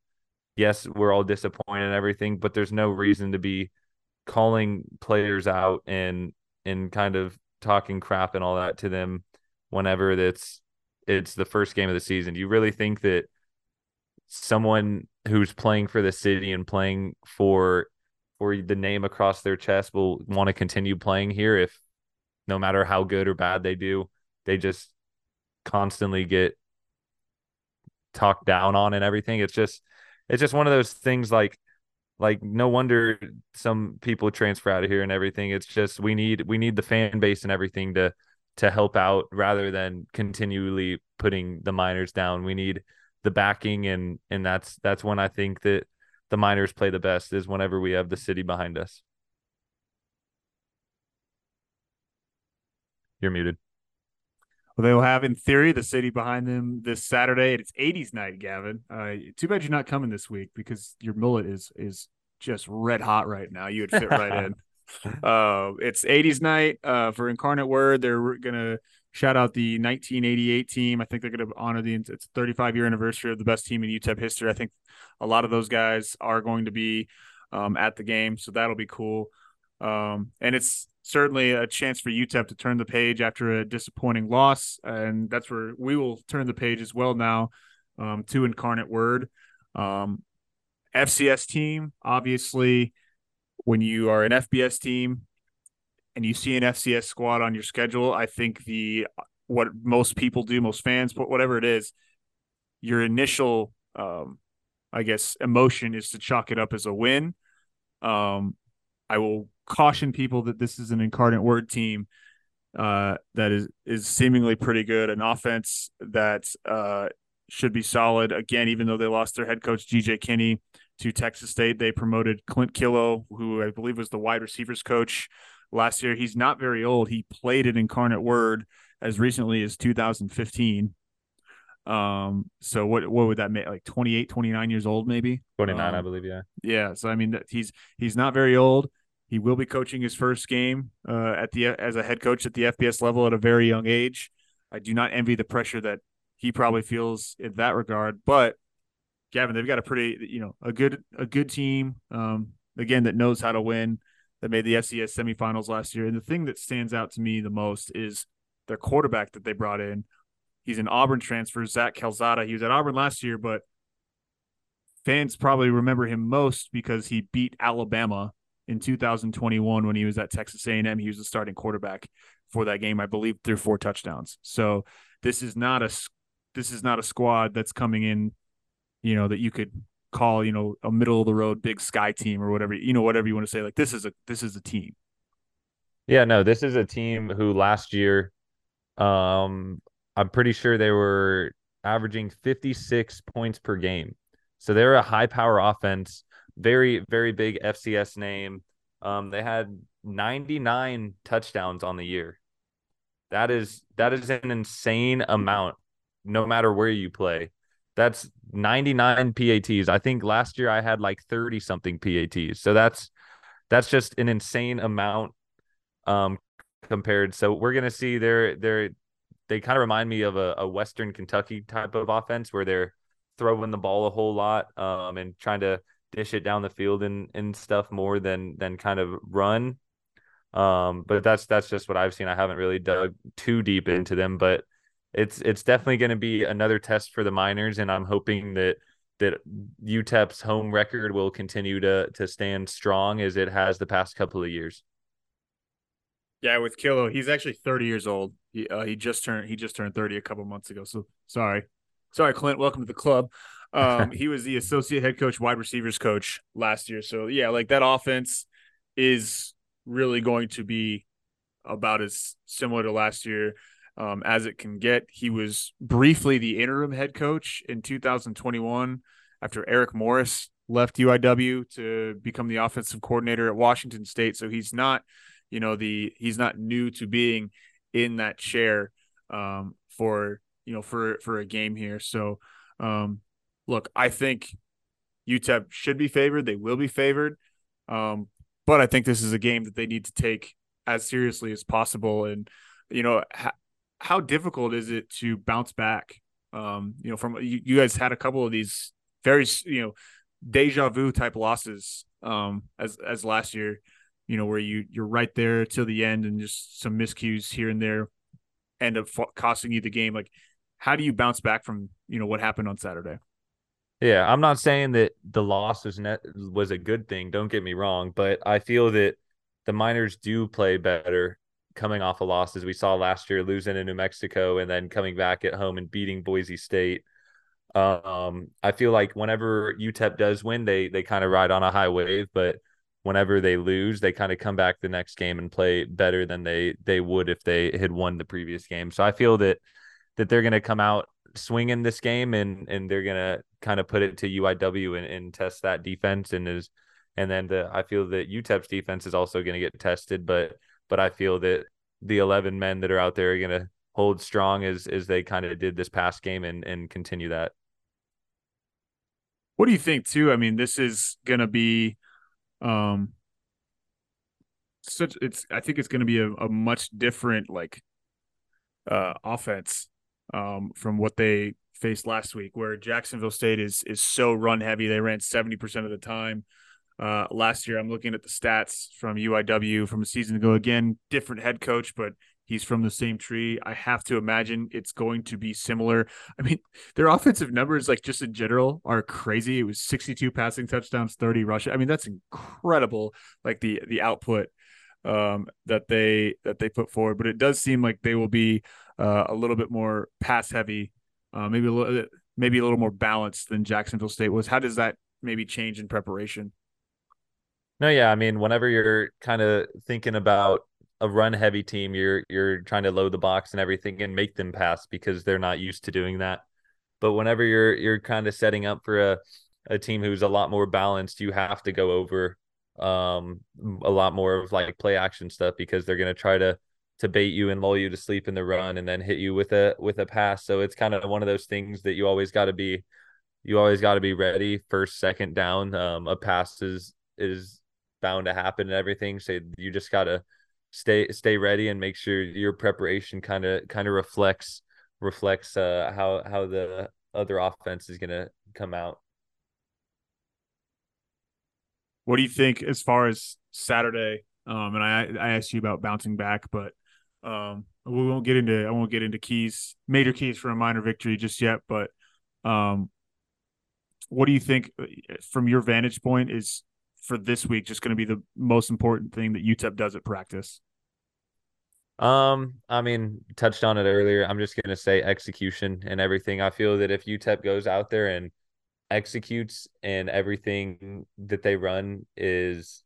yes we're all disappointed and everything but there's no reason to be calling players out and and kind of talking crap and all that to them whenever it's it's the first game of the season. Do you really think that someone who's playing for the city and playing for for the name across their chest will want to continue playing here if no matter how good or bad they do, they just constantly get talked down on and everything. It's just it's just one of those things like like no wonder some people transfer out of here and everything. It's just we need we need the fan base and everything to to help out rather than continually putting the miners down. We need the backing and and that's that's when i think that the miners play the best is whenever we have the city behind us. You're muted well, they will have, in theory, the city behind them this Saturday. It's 80s night, Gavin. Uh, too bad you're not coming this week because your mullet is is just red hot right now. You would fit right in. Uh, it's 80s night uh, for Incarnate Word. They're gonna shout out the 1988 team. I think they're gonna honor the it's 35 year anniversary of the best team in UTEP history. I think a lot of those guys are going to be um, at the game, so that'll be cool. Um, and it's certainly a chance for UTEP to turn the page after a disappointing loss, and that's where we will turn the page as well now um, to Incarnate Word. Um, FCS team, obviously, when you are an FBS team and you see an FCS squad on your schedule, I think the what most people do, most fans, whatever it is, your initial, um, I guess, emotion is to chalk it up as a win. Um, I will caution people that this is an incarnate word team uh, that is is seemingly pretty good, an offense that uh, should be solid. Again, even though they lost their head coach GJ Kinney to Texas State, they promoted Clint Killough, who I believe was the wide receivers coach last year. He's not very old. He played at Incarnate Word as recently as 2015. Um, so what what would that make like 28, 29 years old, maybe? 29, um, I believe, yeah. Yeah. So I mean he's he's not very old. He will be coaching his first game uh, at the as a head coach at the FBS level at a very young age. I do not envy the pressure that he probably feels in that regard. But Gavin, they've got a pretty you know a good a good team um, again that knows how to win. That made the FCS semifinals last year. And the thing that stands out to me the most is their quarterback that they brought in, He's an Auburn transfer, Zach Calzada. He was at Auburn last year, but fans probably remember him most because he beat Alabama in 2021 when he was at Texas A&M. He was the starting quarterback for that game, I believe, through four touchdowns. So this is not a this is not a squad that's coming in, you know, that you could call, you know, a middle of the road big sky team or whatever, you know, whatever you want to say. Like this is a this is a team. Yeah, no, this is a team who last year, um, I'm pretty sure they were averaging 56 points per game. So they're a high power offense, very, very big FCS name. Um, they had 99 touchdowns on the year. That is that is an insane amount, no matter where you play. That's 99 PATs. I think last year I had like 30 something PATs. So that's that's just an insane amount um compared. So we're gonna see they're they're they kind of remind me of a, a Western Kentucky type of offense where they're throwing the ball a whole lot um and trying to dish it down the field and and stuff more than than kind of run. Um, but that's that's just what I've seen. I haven't really dug too deep into them, but it's it's definitely going to be another test for the Miners, and I'm hoping that that UTEP's home record will continue to to stand strong as it has the past couple of years. Yeah, with Killough, he's actually 30 years old. He uh, he just turned he just turned 30 a couple months ago. So sorry, sorry, Clint. Welcome to the club. Um, he was the associate head coach, wide receivers coach last year. So yeah, like that offense is really going to be about as similar to last year um, as it can get. He was briefly the interim head coach in 2021 after Eric Morris left UIW to become the offensive coordinator at Washington State. So he's not, you know, the he's not new to being in that chair um, for you know for for a game here. So um, look, I think UTEP should be favored. They will be favored. Um, but I think this is a game that they need to take as seriously as possible. And, you know, ha- how difficult is it to bounce back? Um, you know, from you, you guys had a couple of these very, you know, deja vu type losses um, as as last year. You know, where you you're right there till the end, and just some miscues here and there end up costing you the game. Like, how do you bounce back from you know what happened on Saturday? Yeah, I'm not saying that the loss was net was a good thing. Don't get me wrong, but I feel that the Miners do play better coming off a loss as we saw last year, losing in New Mexico and then coming back at home and beating Boise State. Um, I feel like whenever UTEP does win, they they kind of ride on a high wave, but whenever they lose, they kind of come back the next game and play better than they they would if they had won the previous game. So I feel that that they're going to come out swinging this game and and they're to kind of put it to UIW and, and test that defense and is and then the, I feel that UTEP's defense is also to get tested, but but I feel that the 11 men that are out there are to hold strong as as they kind of did this past game and and continue that. What do you think too? I mean, this is to be um such it's I think it's to be a, a much different like uh offense um from what they faced last week where Jacksonville State is is so run heavy. They ran 70% of the time. Uh, last year, I'm looking at the stats from UIW from a season ago. Again, different head coach, but he's from the same tree. I have to imagine it's going to be similar. I mean, their offensive numbers, like just in general, are crazy. It was 62 passing touchdowns, 30 rushing. I mean, that's incredible. Like the the output um, that they that they put forward. But it does seem like they will be uh, a little bit more pass heavy, uh, maybe a little maybe a little more balanced than Jacksonville State was. How does that maybe change in preparation? No, yeah, I mean, whenever you're kind of thinking about a run heavy team, you're you're trying to load the box and everything and make them pass because they're not used to doing that. But whenever you're you're kind of setting up for a a team who's a lot more balanced, you have to go over um a lot more of like play action stuff because they're going to try to to bait you and lull you to sleep in the run and then hit you with a with a pass. So it's kind of one of those things that you always got to be you always got to be ready first second down. Um a pass is is bound to happen and everything. So you just gotta stay stay ready and make sure your preparation kind of kind of reflects reflects uh how how the other offense is gonna come out. What do you think as far as Saturday? Um, and I I asked you about bouncing back, but Um, we won't get into I won't get into keys, major keys for a minor victory just yet, but um, what do you think uh, from your vantage point is for this week just going to be the most important thing that UTEP does at practice? Um, I mean, touched on it earlier. I'm just gonna say execution and everything. I feel that if UTEP goes out there and executes and everything that they run is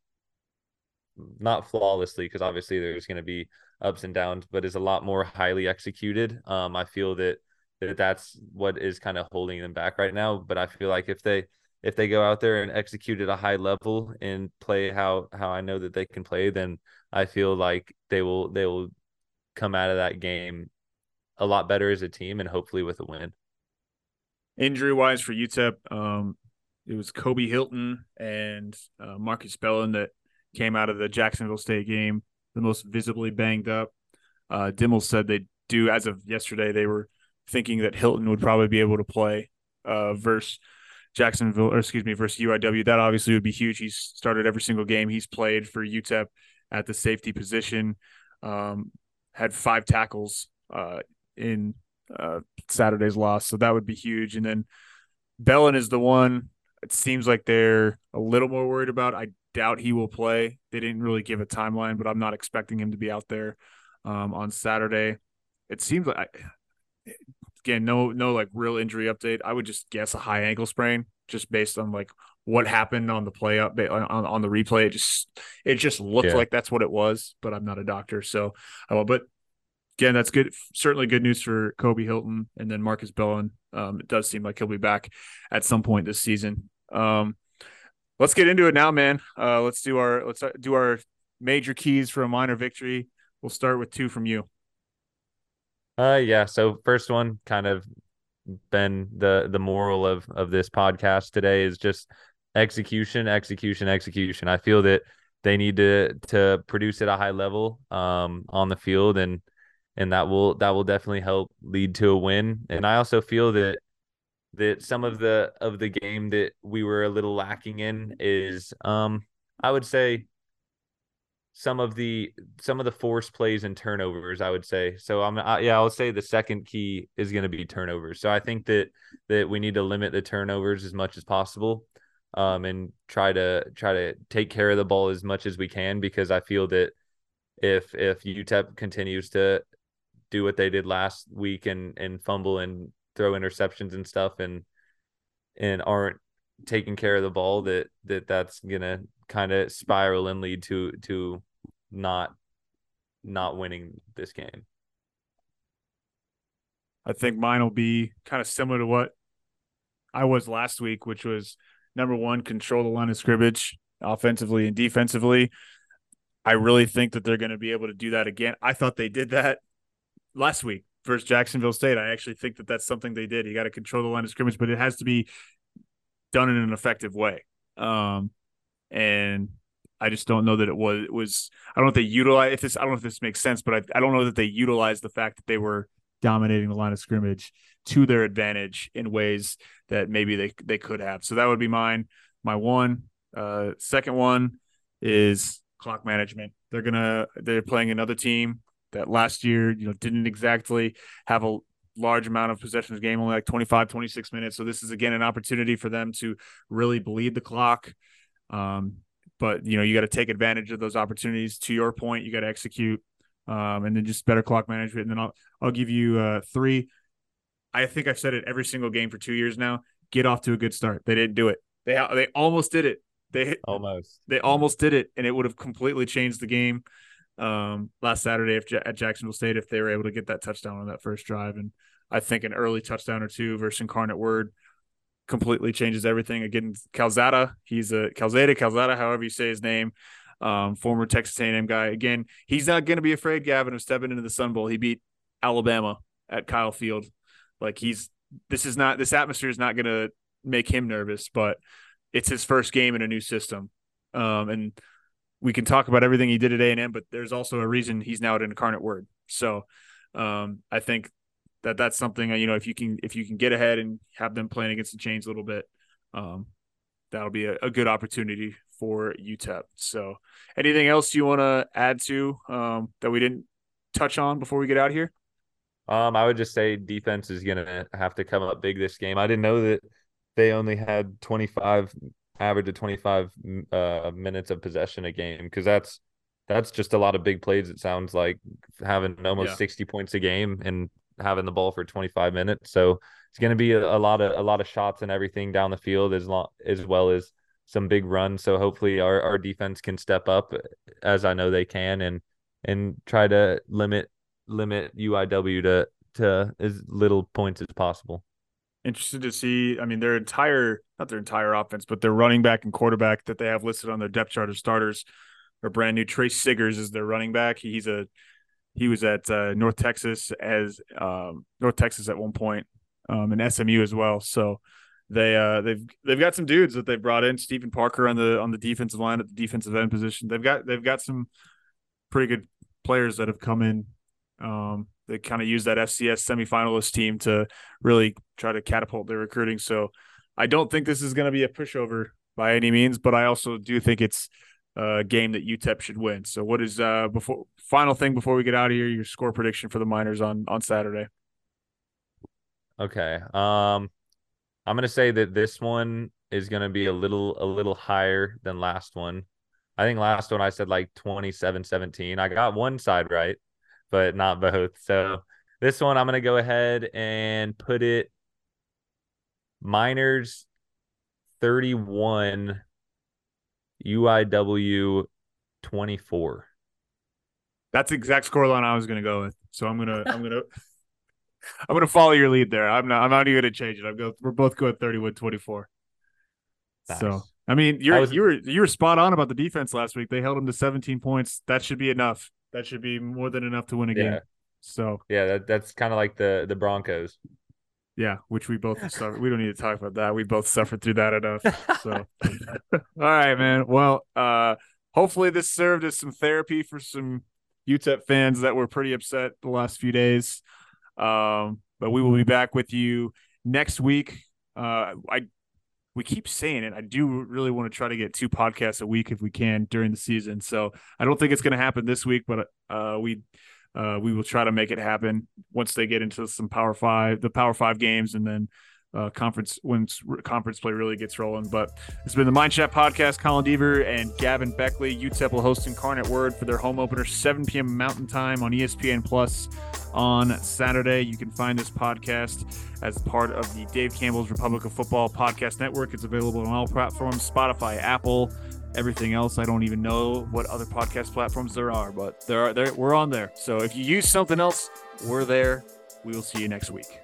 not flawlessly, because obviously there's gonna be ups and downs, but is a lot more highly executed. Um, I feel that, that that's what is kind of holding them back right now. But I feel like if they if they go out there and execute at a high level and play how how I know that they can play, then I feel like they will they will come out of that game a lot better as a team and hopefully with a win. Injury wise for UTEP, um, it was Kobe Hilton and uh, Marcus Bellin that came out of the Jacksonville State game the most visibly banged up. Uh, Dimel said they do as of yesterday. They were thinking that Hilton would probably be able to play uh, versus Jacksonville, or excuse me, versus UIW. That obviously would be huge. He's started every single game he's played for UTEP at the safety position. Um, had five tackles uh, in uh, Saturday's loss, so that would be huge. And then Bellin is the one. It seems like they're a little more worried about. I doubt he will play. They didn't really give a timeline, but I'm not expecting him to be out there um, on Saturday. It seems like again, no no like real injury update. I would just guess a high ankle sprain, just based on like what happened on the play up on, on the replay. It just it just looked yeah. like that's what it was, but I'm not a doctor, so I will. But again, that's good. Certainly good news for Kobe Hilton and then Marcus Bellin. Um, it does seem like he'll be back at some point this season. Um, let's get into it now, man. Uh, let's do our let's uh, do our major keys for a minor victory. We'll start with two from you. Uh, yeah. So first one, kind of been the the moral of of this podcast today is just execution, execution, execution. I feel that they need to to produce at a high level um on the field and and that will that will definitely help lead to a win. And I also feel that that some of the of the game that we were a little lacking in is um I would say some of the some of the force plays and turnovers I would say. So I'm I, yeah, I would say the second key is going to be turnovers. So I think that that we need to limit the turnovers as much as possible um and try to try to take care of the ball as much as we can because I feel that if if UTEP continues to do what they did last week and and fumble and throw interceptions and stuff and and aren't taking care of the ball that that that's gonna kind of spiral and lead to to not not winning this game. I think mine will be kind of similar to what I was last week, which was number one, control the line of scrimmage offensively and defensively. I really think that they're going to be able to do that again. I thought they did that last week versus Jacksonville State. I actually think that that's something they did. You got to control the line of scrimmage, but it has to be done in an effective way. Um, and I just don't know that it was. It was. I don't know if they utilize. If this, I don't know if this makes sense, but I, I don't know that they utilized the fact that they were dominating the line of scrimmage to their advantage in ways that maybe they they could have. So that would be mine. My one. Uh, second one is clock management. They're gonna. They're playing another team that last year, you know, didn't exactly have a large amount of possessions game, only like 25, 26 minutes. So this is again an opportunity for them to really bleed the clock. Um, but you know, you got to take advantage of those opportunities. To your point, you got to execute, um, and then just better clock management. And then I'll I'll give you uh, three. I think I've said it every single game for two years now. Get off to a good start. They didn't do it. They they almost did it. They almost they almost did it, and it would have completely changed the game um, last Saturday if, at Jacksonville State if they were able to get that touchdown on that first drive. And I think an early touchdown or two versus Incarnate Word completely changes everything. Again, Calzada, he's a Calzada, Calzada, however you say his name, um, former Texas A&M guy. Again, he's not going to be afraid, Gavin, of stepping into the Sun Bowl. He beat Alabama at Kyle Field. Like he's this is not this atmosphere is not going to make him nervous, but it's his first game in a new system. Um, and we can talk about everything he did at A&M, but there's also a reason he's now at Incarnate Word. So um, I think that that's something you know if you can if you can get ahead and have them playing against the chains a little bit, um, that'll be a, a, good opportunity for UTEP. So anything else you want to add to um, that we didn't touch on before we get out here? Um, I would just say defense is gonna have to come up big this game. I didn't know that they only had 25 average of 25 uh, minutes of possession a game because that's that's just a lot of big plays. It sounds like having almost yeah. 60 points a game and having the ball for 25 minutes. So it's going to be a, a, lot of a lot of shots and everything down the field as long as well as some big runs. So hopefully our, our defense can step up as I know they can and and try to limit limit UIW to to as little points as possible. Interested to see. I mean, their entire not their entire offense, but their running back and quarterback that they have listed on their depth chart of starters are brand new. Trace Siggers is their running back. He's a he was at uh, North Texas as um, North Texas at one point, um, and SMU as well. So they uh, they've they've got some dudes that they brought in. Stephen Parker on the on the defensive line at the defensive end position. They've got they've got some pretty good players that have come in. Um, they kind of use that FCS semifinalist team to really try to catapult their recruiting. So I don't think this is going to be a pushover by any means, but I also do think it's a game that UTEP should win. So what is uh before final thing before we get out of here, your score prediction for the Miners on on Saturday? Okay. Um I'm going to say that this one is going to be a little a little higher than last one. I think last one I said like 27-17. I got one side right, but not both. So this one I'm going to go ahead and put it Miners 31 UIW 24. That's the exact scoreline I was going to go with. So I'm going to I'm going to I'm to follow your lead there. I'm not I'm not even going to change it. I'm go we're both going 31 24. Nice. So, I mean, you're was, you were you were spot on about the defense last week. They held them to 17 points. That should be enough. That should be more than enough to win a yeah. game. So, yeah, that, that's kind of like the the Broncos. Yeah, which we both suffered. We don't need to talk about that. We both suffered through that enough. So, all right, man. Well, uh, hopefully this served as some therapy for some UTEP fans that were pretty upset the last few days. Um, but we will be back with you next week. Uh, I we keep saying it. I do really want to try to get two podcasts a week if we can during the season. So I don't think it's going to happen this week, but uh, we uh, we will try to make it happen once they get into some Power Five, the Power Five games, and then uh, conference when conference play really gets rolling. But it's been the Mine Shaft podcast. Colin Deaver and Gavin Baechle. UTEP will host Incarnate Word for their home opener, 7 p.m. Mountain Time on ESPN Plus on Saturday. You can find this podcast as part of the Dave Campbell's Republic of Football podcast network. It's available on all platforms: Spotify, Apple everything else i don't even know what other podcast platforms there are but there are there we're on there so if you use something else we're there we will see you next week